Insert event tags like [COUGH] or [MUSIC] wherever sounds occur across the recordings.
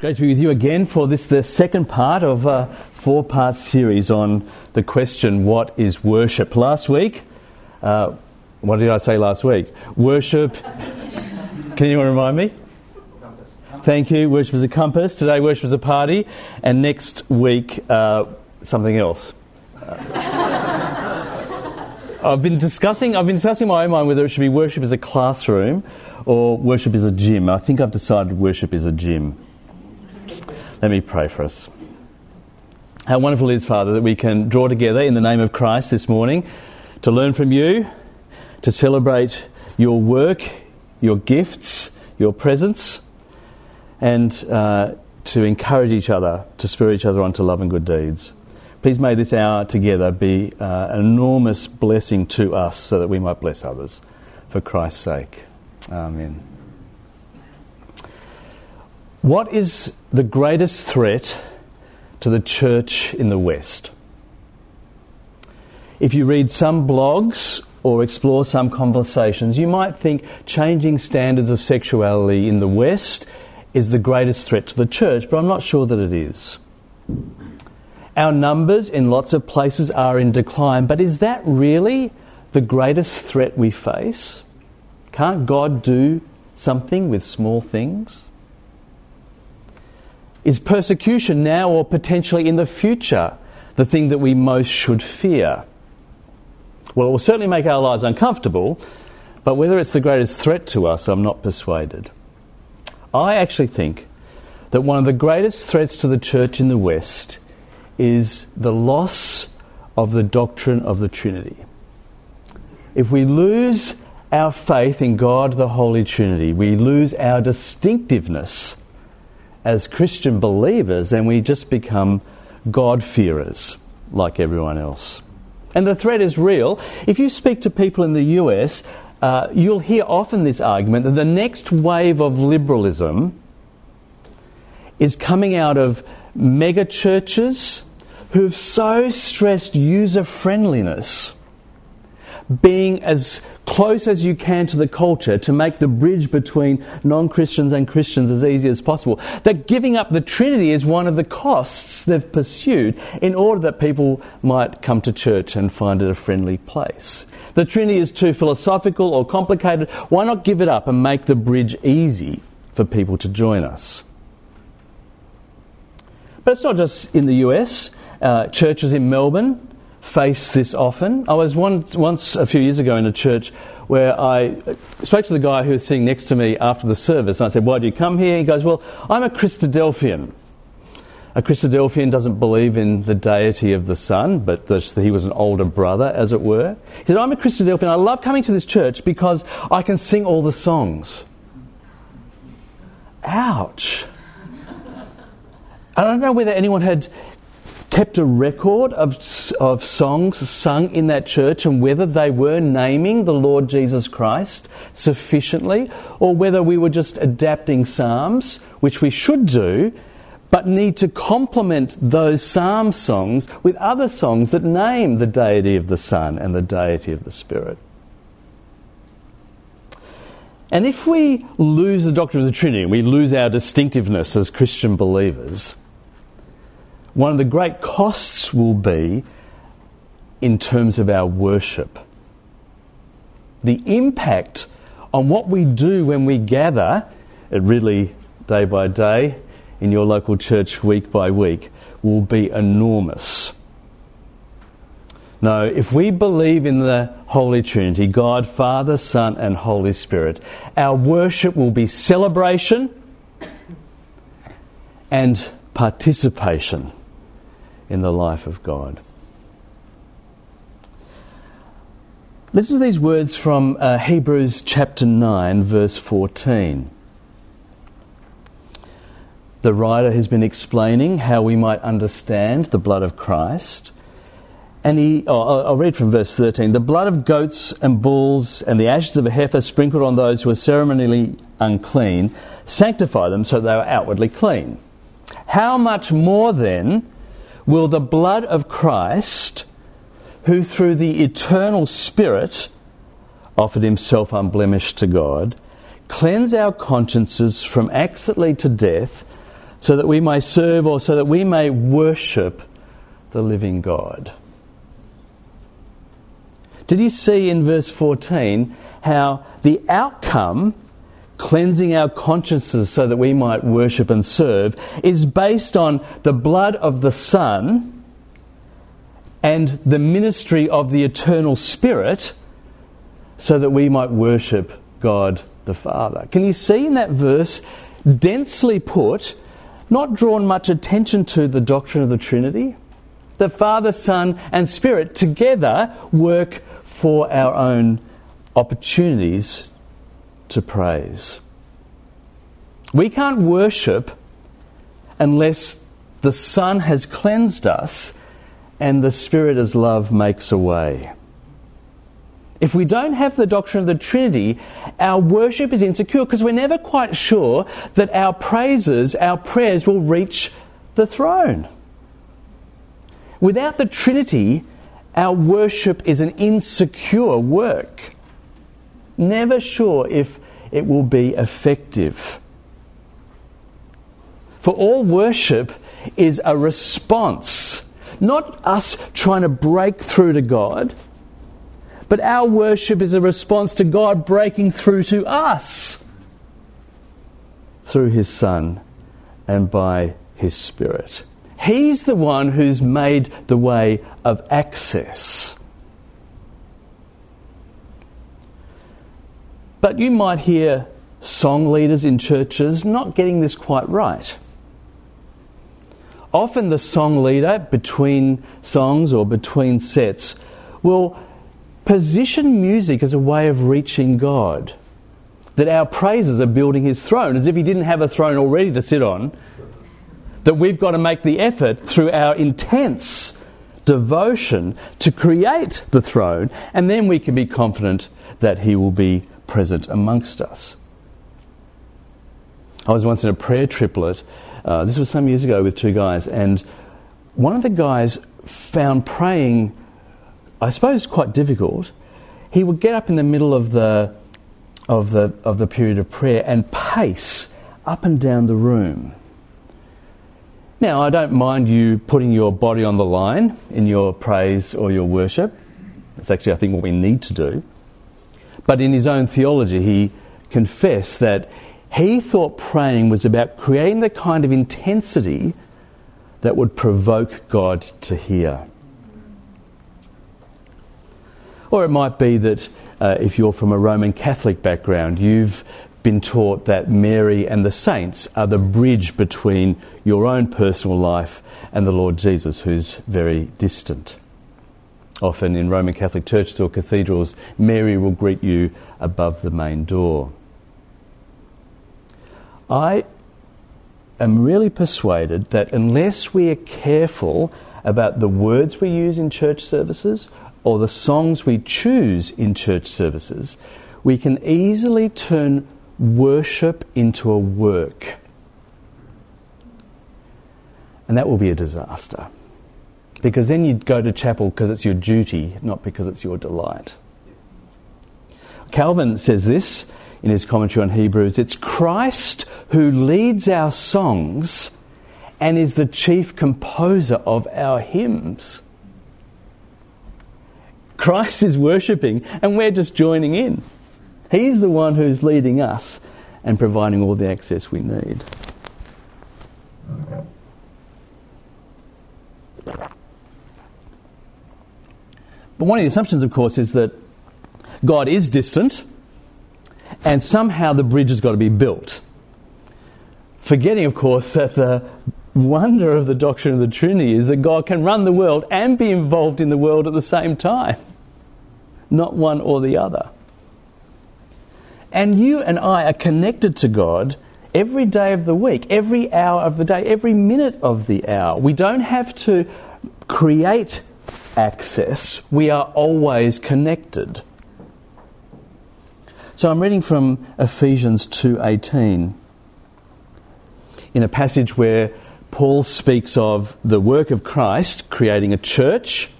Great to be with you again for this, the second part of a four part series on the question, What is worship? Last week, uh, what did I say last week? Worship. Can anyone remind me? Thank you. Worship is a compass. Today, worship is a party. And next week, uh, something else. I've been discussing. I've been discussing in my own mind whether it should be worship as a classroom or worship is a gym. I think I've decided worship is a gym. Let me pray for us. How wonderful it is, Father, that we can draw together in the name of Christ this morning to learn from you, to celebrate your work, your gifts, your presence, and uh, to encourage each other, to spur each other on to love and good deeds. Please may this hour together be uh, an enormous blessing to us so that we might bless others for Christ's sake. Amen. What is the greatest threat to the church in the West? If you read some blogs or explore some conversations, you might think changing standards of sexuality in the West is the greatest threat to the church, but I'm not sure that it is. Our numbers in lots of places are in decline, but is that really the greatest threat we face? Can't God do something with small things? Is persecution now or potentially in the future the thing that we most should fear? Well, it will certainly make our lives uncomfortable, but whether it's the greatest threat to us, I'm not persuaded. I actually think that one of the greatest threats to the church in the West is the loss of the doctrine of the Trinity. If we lose our faith in God the Holy Trinity, we lose our distinctiveness as Christian believers and we just become God-fearers like everyone else. And the threat is real. If you speak to people in the US, uh, you'll hear often this argument that the next wave of liberalism is coming out of mega churches who've so stressed user friendliness being as close as you can to the culture to make the bridge between non Christians and Christians as easy as possible. That giving up the Trinity is one of the costs they've pursued in order that people might come to church and find it a friendly place. The Trinity is too philosophical or complicated. Why not give it up and make the bridge easy for people to join us? But it's not just in the US. Uh, churches in Melbourne face this often. I was once, once a few years ago in a church where I spoke to the guy who was sitting next to me after the service, and I said, Why do you come here? He goes, Well, I'm a Christadelphian. A Christadelphian doesn't believe in the deity of the Son, but he was an older brother, as it were. He said, I'm a Christadelphian. I love coming to this church because I can sing all the songs. Ouch. I don't know whether anyone had kept a record of, of songs sung in that church and whether they were naming the Lord Jesus Christ sufficiently or whether we were just adapting psalms, which we should do, but need to complement those psalm songs with other songs that name the deity of the Son and the deity of the Spirit. And if we lose the doctrine of the Trinity, we lose our distinctiveness as Christian believers, one of the great costs will be in terms of our worship. The impact on what we do when we gather at Ridley day by day, in your local church week by week, will be enormous. No, if we believe in the Holy Trinity, God, Father, Son, and Holy Spirit, our worship will be celebration and participation in the life of God. Listen to these words from uh, Hebrews chapter 9, verse 14. The writer has been explaining how we might understand the blood of Christ. And he, oh, I'll read from verse 13. The blood of goats and bulls and the ashes of a heifer sprinkled on those who are ceremonially unclean sanctify them so they are outwardly clean. How much more then will the blood of Christ, who through the eternal Spirit offered himself unblemished to God, cleanse our consciences from acts that lead to death so that we may serve or so that we may worship the living God. Did you see in verse 14 how the outcome, cleansing our consciences so that we might worship and serve, is based on the blood of the Son and the ministry of the eternal Spirit so that we might worship God the Father? Can you see in that verse, densely put, not drawn much attention to the doctrine of the Trinity? The Father, Son, and Spirit together work for our own opportunities to praise. We can't worship unless the Son has cleansed us and the Spirit as love makes a way. If we don't have the doctrine of the Trinity, our worship is insecure because we're never quite sure that our praises, our prayers will reach the throne. Without the Trinity, our worship is an insecure work. Never sure if it will be effective. For all worship is a response, not us trying to break through to God, but our worship is a response to God breaking through to us through His Son and by His Spirit. He's the one who's made the way of access. But you might hear song leaders in churches not getting this quite right. Often the song leader, between songs or between sets, will position music as a way of reaching God. That our praises are building his throne, as if he didn't have a throne already to sit on, that we've got to make the effort through our intense devotion to create the throne, and then we can be confident that He will be present amongst us. I was once in a prayer triplet. Uh, this was some years ago with two guys, and one of the guys found praying, I suppose, quite difficult. He would get up in the middle of the of the of the period of prayer and pace up and down the room. Now, I don't mind you putting your body on the line in your praise or your worship. That's actually, I think, what we need to do. But in his own theology, he confessed that he thought praying was about creating the kind of intensity that would provoke God to hear. Or it might be that uh, if you're from a Roman Catholic background, you've been taught that Mary and the saints are the bridge between your own personal life and the Lord Jesus, who's very distant. Often in Roman Catholic churches or cathedrals, Mary will greet you above the main door. I am really persuaded that unless we are careful about the words we use in church services or the songs we choose in church services, we can easily turn worship into a work. And that will be a disaster. Because then you'd go to chapel because it's your duty, not because it's your delight. Calvin says this in his commentary on Hebrews it's Christ who leads our songs and is the chief composer of our hymns. Christ is worshipping and we're just joining in. He's the one who's leading us and providing all the access we need. But one of the assumptions, of course, is that God is distant and somehow the bridge has got to be built. Forgetting, of course, [LAUGHS] that the wonder of the doctrine of the Trinity is that God can run the world and be involved in the world at the same time, not one or the other. And you and I are connected to God every day of the week, every hour of the day, every minute of the hour. We don't have to create access, we are always connected. So I'm reading from Ephesians 2:18 in a passage where Paul speaks of the work of Christ creating a church.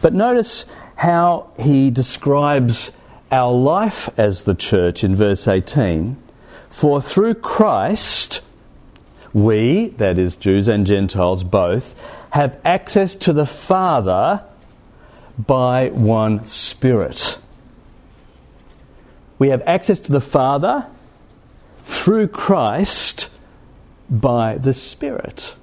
But notice how he describes our life as the church in verse 18. For through Christ we, that is, Jews and Gentiles both, have access to the Father by one Spirit. We have access to the Father through Christ by the Spirit.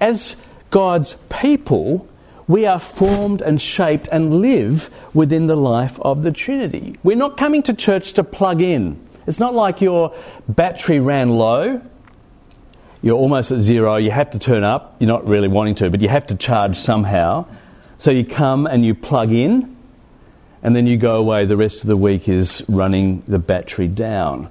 As God's people, we are formed and shaped and live within the life of the Trinity. We're not coming to church to plug in. It's not like your battery ran low, you're almost at zero, you have to turn up, you're not really wanting to, but you have to charge somehow. So you come and you plug in, and then you go away, the rest of the week is running the battery down.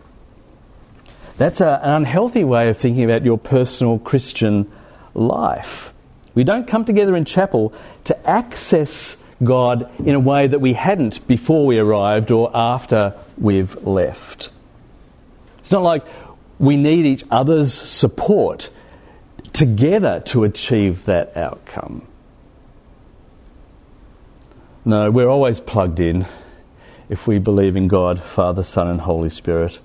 That's a, an unhealthy way of thinking about your personal Christian life. We don't come together in chapel to access God in a way that we hadn't before we arrived or after we've left. It's not like we need each other's support together to achieve that outcome. No, we're always plugged in if we believe in God, Father, Son, and Holy Spirit.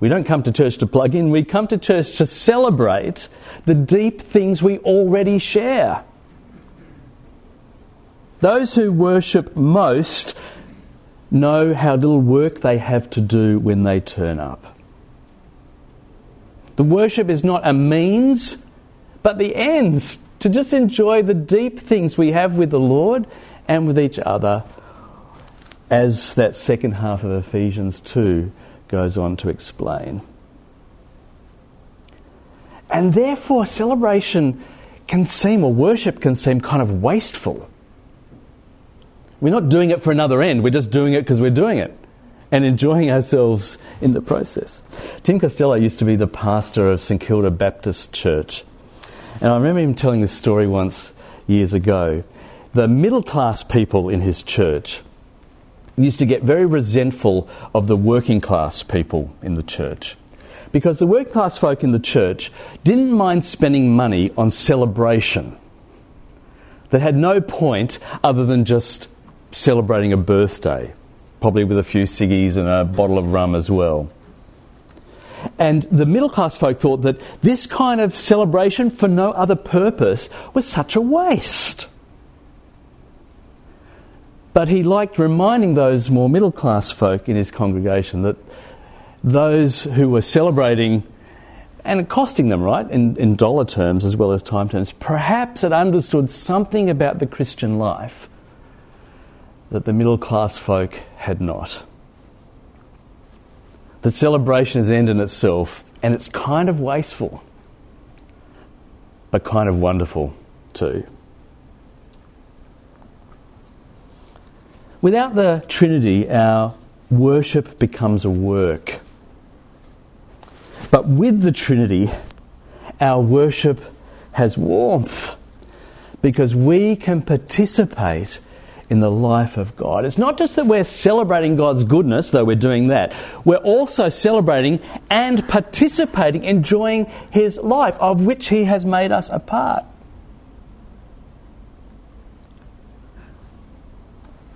We don't come to church to plug in, we come to church to celebrate the deep things we already share. Those who worship most know how little work they have to do when they turn up. The worship is not a means, but the ends to just enjoy the deep things we have with the Lord and with each other, as that second half of Ephesians 2 goes on to explain. And therefore, celebration can seem, or worship can seem, kind of wasteful. We're not doing it for another end, we're just doing it because we're doing it and enjoying ourselves in the process. Tim Costello used to be the pastor of St Kilda Baptist Church. And I remember him telling this story once years ago. The middle class people in his church used to get very resentful of the working class people in the church. Because the working class folk in the church didn't mind spending money on celebration that had no point other than just celebrating a birthday, probably with a few ciggies and a bottle of rum as well. And the middle class folk thought that this kind of celebration for no other purpose was such a waste. But he liked reminding those more middle class folk in his congregation that those who were celebrating and costing them, right, in, in dollar terms as well as time terms, perhaps had understood something about the Christian life that the middle class folk had not. The celebration is end in itself, and it's kind of wasteful, but kind of wonderful too. Without the Trinity, our worship becomes a work. But with the Trinity, our worship has warmth because we can participate in the life of God. It's not just that we're celebrating God's goodness, though we're doing that, we're also celebrating and participating, enjoying His life, of which He has made us a part.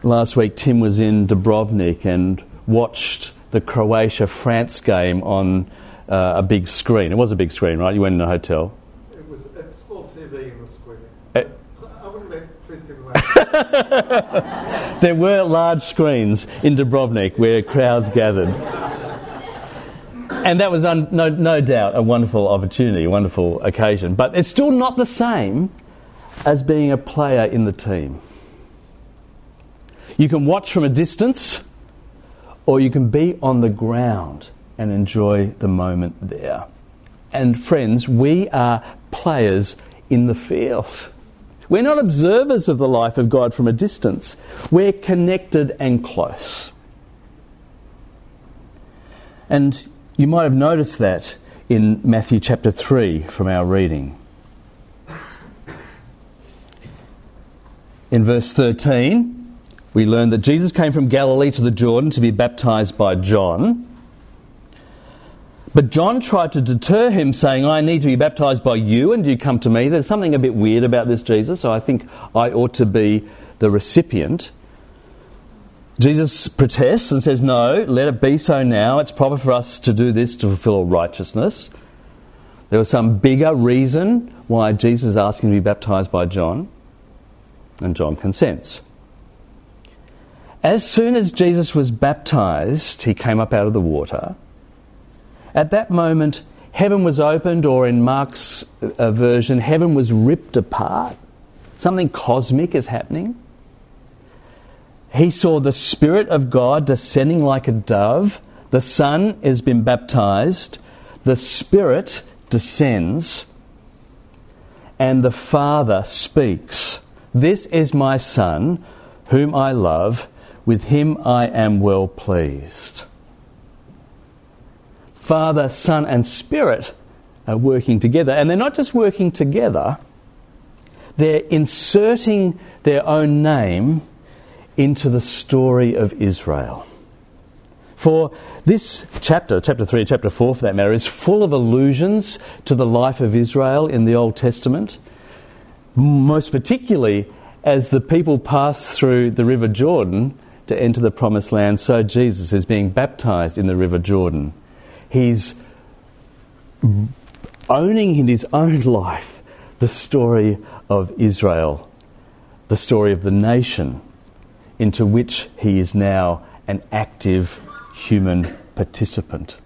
Last week, Tim was in Dubrovnik and watched the Croatia France game on uh, a big screen. It was a big screen, right? You went in a hotel. It was a small TV in the screen. Uh, I wouldn't let truth give away. [LAUGHS] there were large screens in Dubrovnik where crowds gathered. And that was un- no, no doubt a wonderful opportunity, a wonderful occasion. But it's still not the same as being a player in the team. You can watch from a distance, or you can be on the ground and enjoy the moment there. And friends, we are players in the field. We're not observers of the life of God from a distance. We're connected and close. And you might have noticed that in Matthew chapter 3 from our reading. In verse 13, we learn that Jesus came from Galilee to the Jordan to be baptized by John. But John tried to deter him, saying, I need to be baptized by you, and you come to me. There's something a bit weird about this, Jesus, so I think I ought to be the recipient. Jesus protests and says, No, let it be so now. It's proper for us to do this to fulfill all righteousness. There was some bigger reason why Jesus asked to be baptized by John, and John consents. As soon as Jesus was baptized, he came up out of the water. At that moment, heaven was opened, or in Mark's uh, version, heaven was ripped apart. Something cosmic is happening. He saw the Spirit of God descending like a dove. The Son has been baptized. The Spirit descends. And the Father speaks. This is my Son, whom I love. With him I am well pleased. Father, Son, and Spirit are working together. And they're not just working together, they're inserting their own name into the story of Israel. For this chapter, chapter 3 chapter 4 for that matter, is full of allusions to the life of Israel in the Old Testament. Most particularly as the people pass through the River Jordan to enter the Promised Land, so Jesus is being baptized in the River Jordan. He's owning in his own life the story of Israel, the story of the nation into which he is now an active human participant.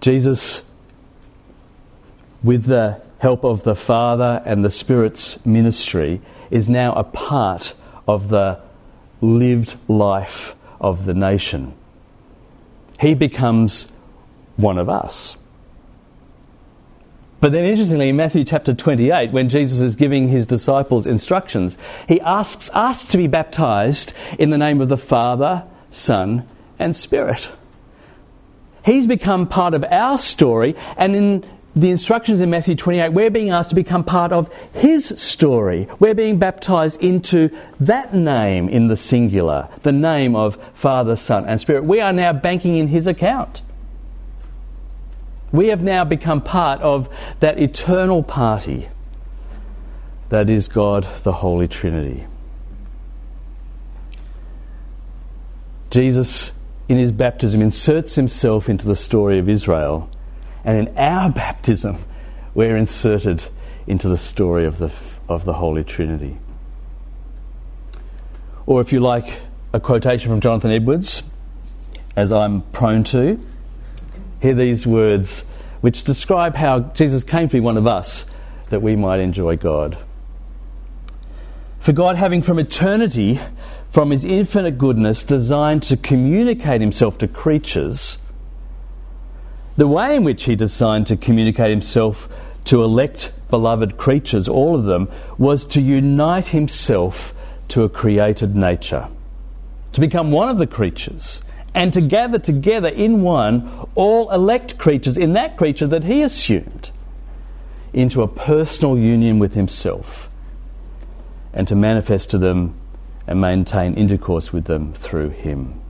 Jesus, with the help of the Father and the Spirit's ministry, is now a part of the lived life of the nation. He becomes one of us. But then, interestingly, in Matthew chapter 28, when Jesus is giving his disciples instructions, he asks us to be baptized in the name of the Father, Son, and Spirit. He's become part of our story, and in the instructions in Matthew 28, we're being asked to become part of his story. We're being baptized into that name in the singular, the name of Father, Son, and Spirit. We are now banking in his account. We have now become part of that eternal party that is God, the Holy Trinity. Jesus, in his baptism, inserts himself into the story of Israel, and in our baptism, we're inserted into the story of the, of the Holy Trinity. Or, if you like, a quotation from Jonathan Edwards, as I'm prone to, hear these words which describe how Jesus came to be one of us that we might enjoy God. For God, having from eternity, from his infinite goodness, designed to communicate himself to creatures, the way in which he designed to communicate himself to elect beloved creatures, all of them, was to unite himself to a created nature, to become one of the creatures and to gather together in one all elect creatures in that creature that he assumed into a personal union with himself and to manifest to them and maintain intercourse with them through him.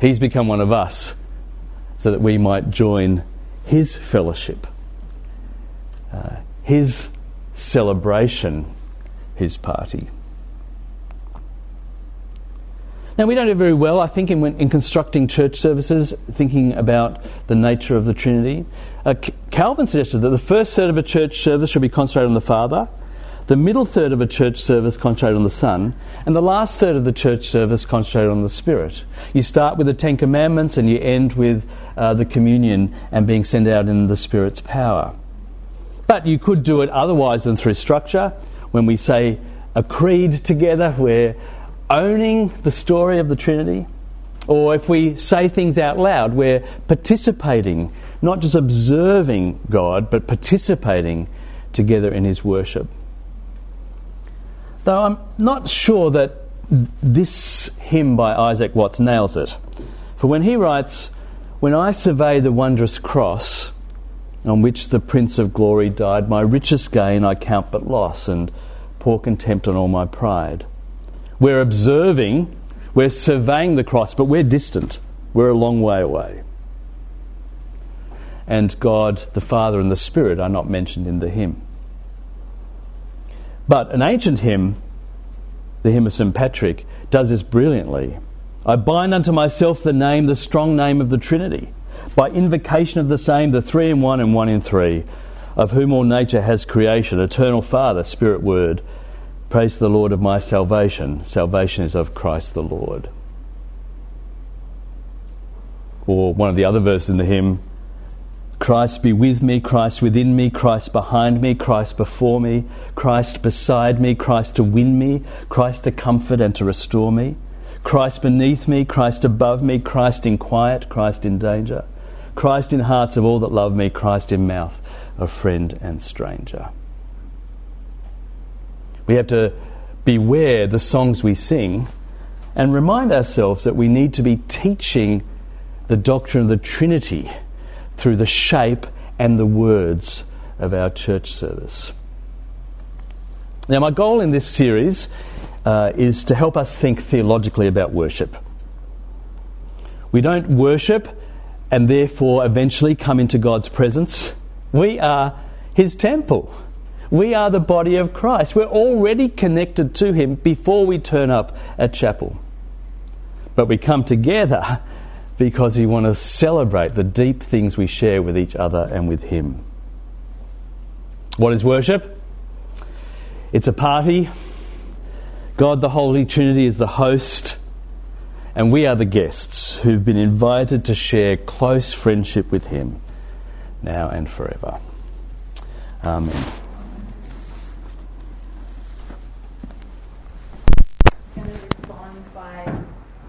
He's become one of us so that we might join his fellowship, uh, his celebration, his party. Now, we don't do very well, I think, in, in constructing church services, thinking about the nature of the Trinity. Uh, Calvin suggested that the first third of a church service should be concentrated on the Father, the middle third of a church service concentrated on the Son, and the last third of the church service concentrated on the Spirit. You start with the Ten Commandments and you end with uh, the communion and being sent out in the Spirit's power. But you could do it otherwise than through structure. When we say a creed together, we're owning the story of the Trinity, or if we say things out loud, we're participating, not just observing God, but participating together in His worship. Though I'm not sure that this hymn by Isaac Watts nails it. For when he writes, When I survey the wondrous cross on which the Prince of Glory died, my richest gain I count but loss, and pour contempt on all my pride. We're observing, we're surveying the cross, but we're distant. We're a long way away. And God, the Father, and the Spirit are not mentioned in the hymn. But an ancient hymn, the hymn of St. Patrick, does this brilliantly. I bind unto myself the name, the strong name of the Trinity, by invocation of the same, the three in one and one in three, of whom all nature has creation, eternal Father, Spirit Word. Praise the Lord of my salvation. Salvation is of Christ the Lord. Or one of the other verses in the hymn Christ be with me, Christ within me, Christ behind me, Christ before me, Christ beside me, Christ to win me, Christ to comfort and to restore me, Christ beneath me, Christ above me, Christ in quiet, Christ in danger, Christ in hearts of all that love me, Christ in mouth of friend and stranger. We have to beware the songs we sing and remind ourselves that we need to be teaching the doctrine of the Trinity through the shape and the words of our church service. Now, my goal in this series uh, is to help us think theologically about worship. We don't worship and therefore eventually come into God's presence. We are His temple. We are the body of Christ. We're already connected to Him before we turn up at chapel. But we come together because we want to celebrate the deep things we share with each other and with Him. What is worship? It's a party. God, the Holy Trinity, is the host, and we are the guests who've been invited to share close friendship with Him now and forever. Amen.